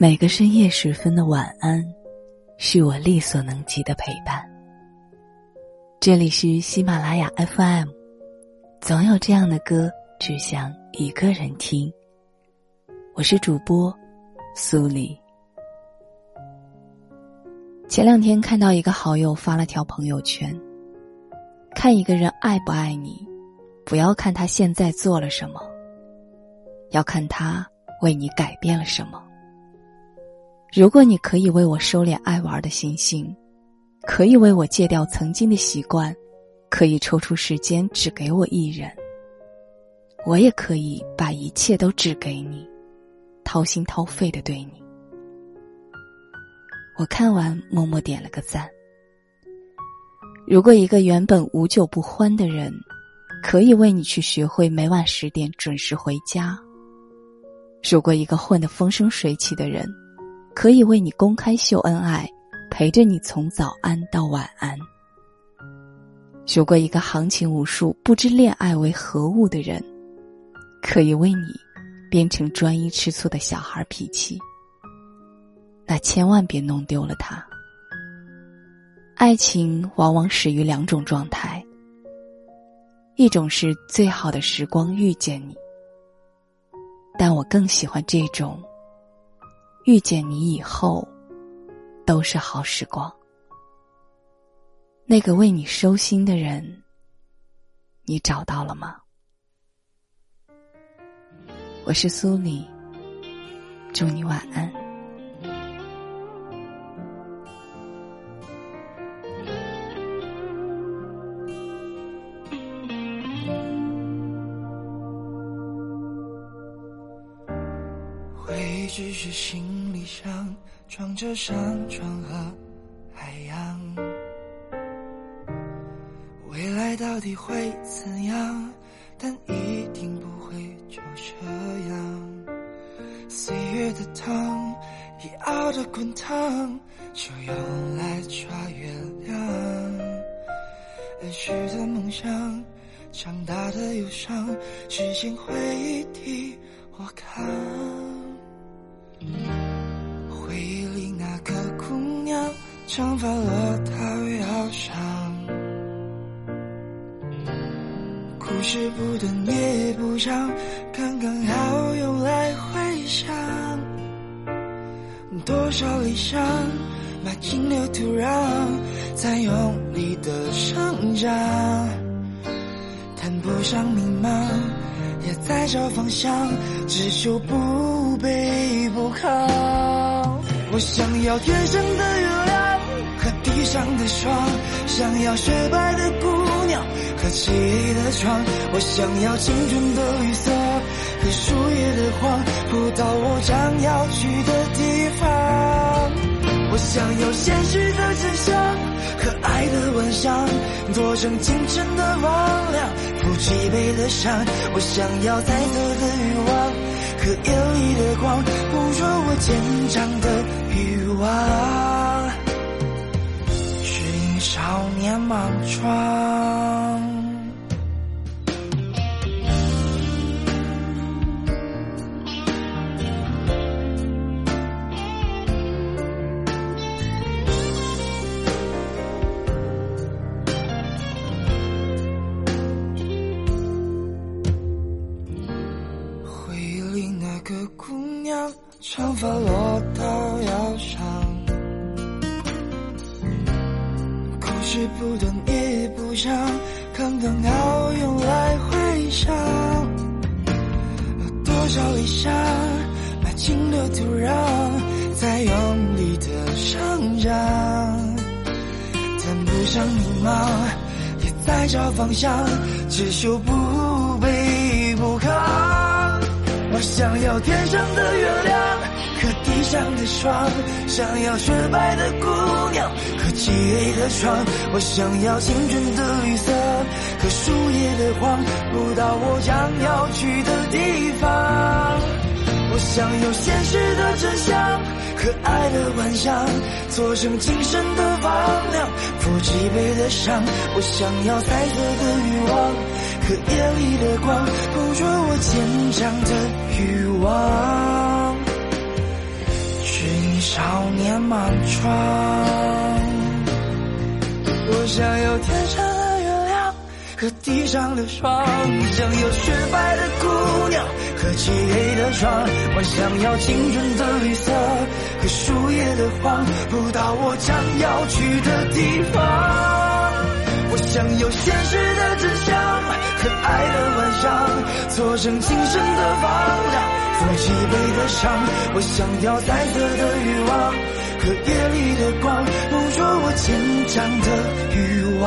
每个深夜时分的晚安，是我力所能及的陪伴。这里是喜马拉雅 FM，总有这样的歌，只想一个人听。我是主播苏黎。前两天看到一个好友发了条朋友圈，看一个人爱不爱你，不要看他现在做了什么，要看他为你改变了什么。如果你可以为我收敛爱玩的心性，可以为我戒掉曾经的习惯，可以抽出时间只给我一人，我也可以把一切都只给你，掏心掏肺的对你。我看完默默点了个赞。如果一个原本无酒不欢的人，可以为你去学会每晚十点准时回家；如果一个混得风生水起的人，可以为你公开秀恩爱，陪着你从早安到晚安。如果一个行情无数、不知恋爱为何物的人，可以为你变成专一吃醋的小孩脾气，那千万别弄丢了他。爱情往往始于两种状态，一种是最好的时光遇见你，但我更喜欢这种。遇见你以后，都是好时光。那个为你收心的人，你找到了吗？我是苏里，祝你晚安。只是行李箱装着山川和海洋，未来到底会怎样？但一定不会就这样。岁月的汤已熬得滚烫，就用来抓月亮。儿时的梦想，长大的忧伤，时间会替我扛。回忆里那个姑娘，长发落到腰上，故事不短也不长，刚刚好用来回想。多少理想埋进了土壤，在用力的生长，谈不上迷茫，也在找方向，只求不卑不亢。我想要天上的月亮和地上的霜，想要雪白的姑娘和漆黑的窗。我想要青春的绿色和树叶的黄，铺到我将要去的地方。我想要现实的真相爱的晚上，做成清晨的光亮，抚脊背的伤。我想要彩色的欲望和眼里的光，捕捉我坚强的欲望，是因少年莽撞。个姑娘长发落到腰上，故事不短也不长，刚刚好用来回想。多少理想埋进了土壤，在用力的生长，谈不上迷茫，也在找方向，只求不我想要天上的月亮和地上的霜，想要雪白的姑娘和漆黑的床。我想要青春的绿色和树叶的黄，不到我将要去的地方。我想要现实的真相和爱的幻想，做成今生的房梁，抚脊背的伤。我想要彩色的欲望。和夜里的光，捕捉我坚强的欲望，莽撞。我想要天上和地上的霜，想要雪白的姑娘和漆黑的窗。我想要青春的绿色和树叶的黄，不到我将要去的地方。我想要现实的真相和爱的幻想，做成今生的榜样，做脊背的伤。我想要彩色的欲望和夜里的光，捕捉我坚强的欲望，